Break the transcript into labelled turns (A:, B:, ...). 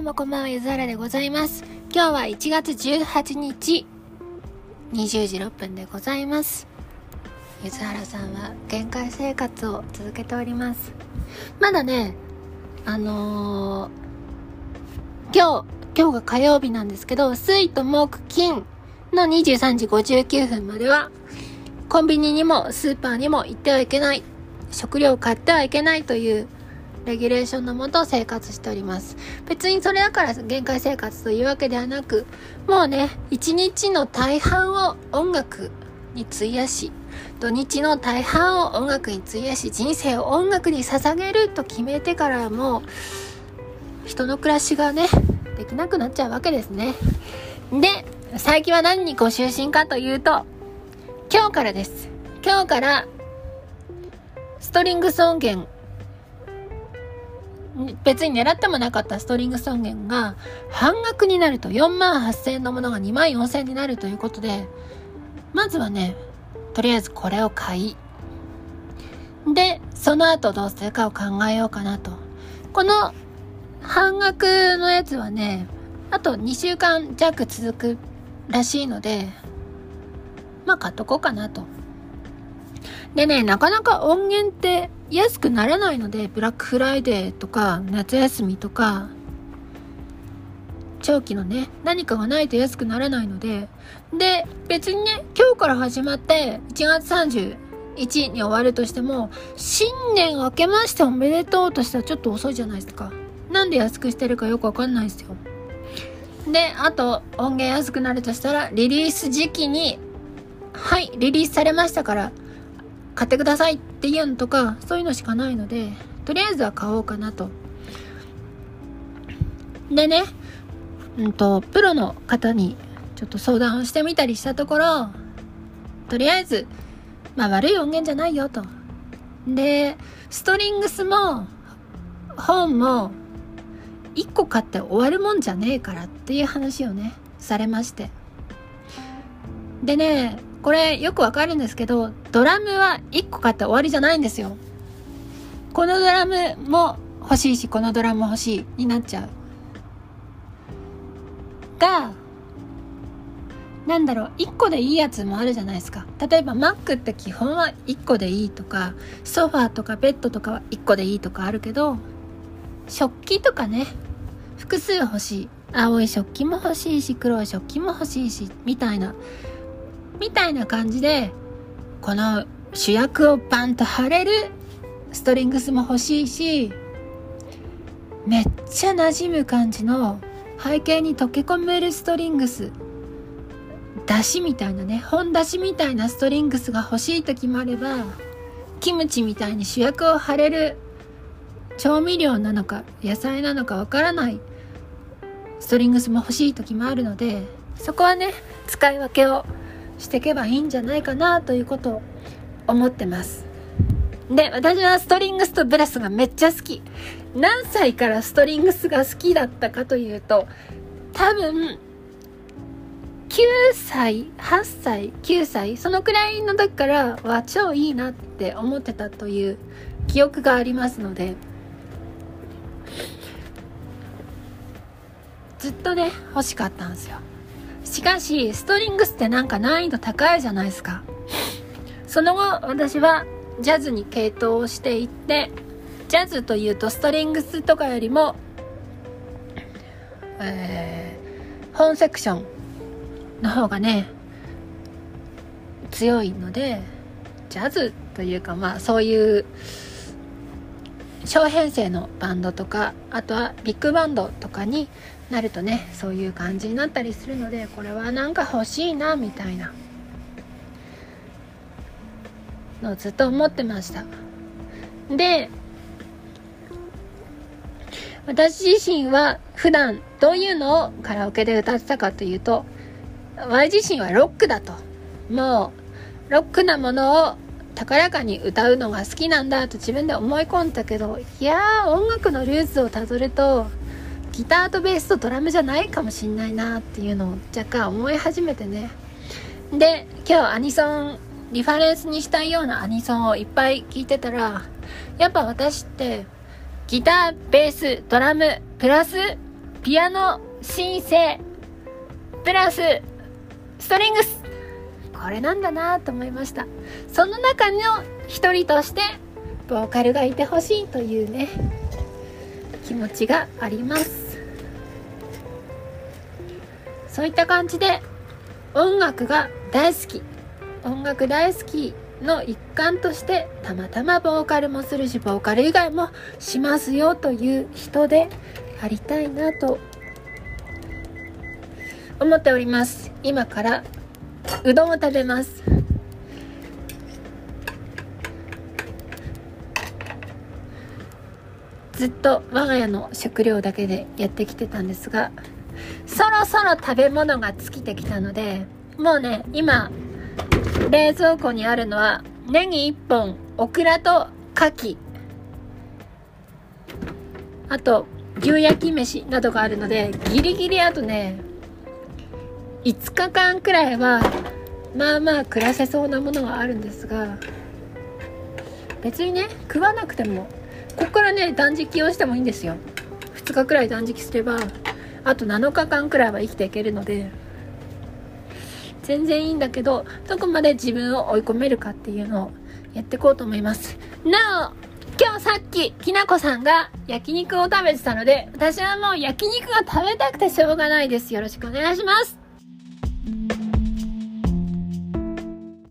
A: どうもこんばんは、ゆずはらでございます。今日は1月18日、20時6分でございます。ゆずはらさんは限界生活を続けております。まだね、あのー今日、今日が火曜日なんですけど、水と木金の23時59分までは、コンビニにもスーパーにも行ってはいけない、食料を買ってはいけないというレギュレーションのもと生活しております。別にそれだから限界生活というわけではなく、もうね、一日の大半を音楽に費やし、土日の大半を音楽に費やし、人生を音楽に捧げると決めてからもう、人の暮らしがね、できなくなっちゃうわけですね。で、最近は何にご就寝かというと、今日からです。今日から、ストリングス音源別に狙ってもなかったストリングス音源が半額になると4万8000円のものが2万4000円になるということでまずはねとりあえずこれを買い。でその後どうするかを考えようかなと。この半額のやつはねあと2週間弱続くらしいのでまあ買っとこうかなと。でね、なかなか音源って安くならないので、ブラックフライデーとか、夏休みとか、長期のね、何かがないと安くならないので、で、別にね、今日から始まって、1月31に終わるとしても、新年明けましておめでとうとしたらちょっと遅いじゃないですか。なんで安くしてるかよくわかんないですよ。で、あと、音源安くなるとしたら、リリース時期に、はい、リリースされましたから、買ってくださいっていうのとか、そういうのしかないので、とりあえずは買おうかなと。でね、うんと、プロの方にちょっと相談をしてみたりしたところ、とりあえず、まあ悪い音源じゃないよと。で、ストリングスも、本も、1個買って終わるもんじゃねえからっていう話をね、されまして。でね、これよくわかるんですけど、ドラムは1個買って終わりじゃないんですよ。このドラムも欲しいし、このドラム欲しいになっちゃう。が、なんだろう、1個でいいやつもあるじゃないですか。例えば Mac って基本は1個でいいとか、ソファーとかベッドとかは1個でいいとかあるけど、食器とかね、複数欲しい。青い食器も欲しいし、黒い食器も欲しいし、みたいな。みたいな感じで、この主役をバンと張れるストリングスも欲しいし、めっちゃ馴染む感じの背景に溶け込めるストリングス。出汁みたいなね、本出汁みたいなストリングスが欲しい時もあれば、キムチみたいに主役を張れる調味料なのか野菜なのかわからないストリングスも欲しい時もあるので、そこはね、使い分けをしていけばいいんじゃないかなということを思ってます。で、私はストリングスとブラスがめっちゃ好き。何歳からストリングスが好きだったかというと、多分、9歳、8歳、9歳、そのくらいの時からは超いいなって思ってたという記憶がありますので、ずっとね、欲しかったんですよ。しかし、ストリングスってなんか難易度高いじゃないですか。その後、私はジャズに傾倒をしていって、ジャズというとストリングスとかよりも、えー、本セクションの方がね、強いので、ジャズというかまあそういう小編成のバンドとか、あとはビッグバンドとかになるとねそういう感じになったりするのでこれはなんか欲しいなみたいな。のずっと思ってました。で私自身は普段どういうのをカラオケで歌ってたかというと私自身はロックだと。もうロックなものを高らかに歌うのが好きなんだと自分で思い込んだけどいやー音楽のルーツをたどるとギターとベースとドラムじゃないかもしんないなっていうのを若干思い始めてね。で今日アニソンリファレンスにしたいようなアニソンをいっぱい聞いてたらやっぱ私ってギターベースドラムプラスピアノシンセプラスストリングス。これなんだなと思いました。その中の一人としてボーカルがいてほしいというね。気持ちがあります。そういった感じで音楽が大好き。音楽大好きの一環としてたまたまボーカルもするしボーカル以外もしますよという人でありたいなと思っております。今からうどんを食べます。ずっと我が家の食料だけでやってきてたんですがそろそろ食べ物が尽きてきたのでもうね今冷蔵庫にあるのはネギ1本オクラと牡蠣。あと牛焼き飯などがあるのでギリギリあとね5日間くらいはまあまあ暮らせそうなものはあるんですが別にね食わなくてもここからね断食をしてもいいんですよ。2日くらい断食すればあと7日間くらいは生きていけるので全然いいんだけどどこまで自分を追い込めるかっていうのをやっていこうと思います。なお今日さっききなこさんが焼肉を食べてたので私はもう焼肉が食べたくてしょうがないです。よろしくお願いします。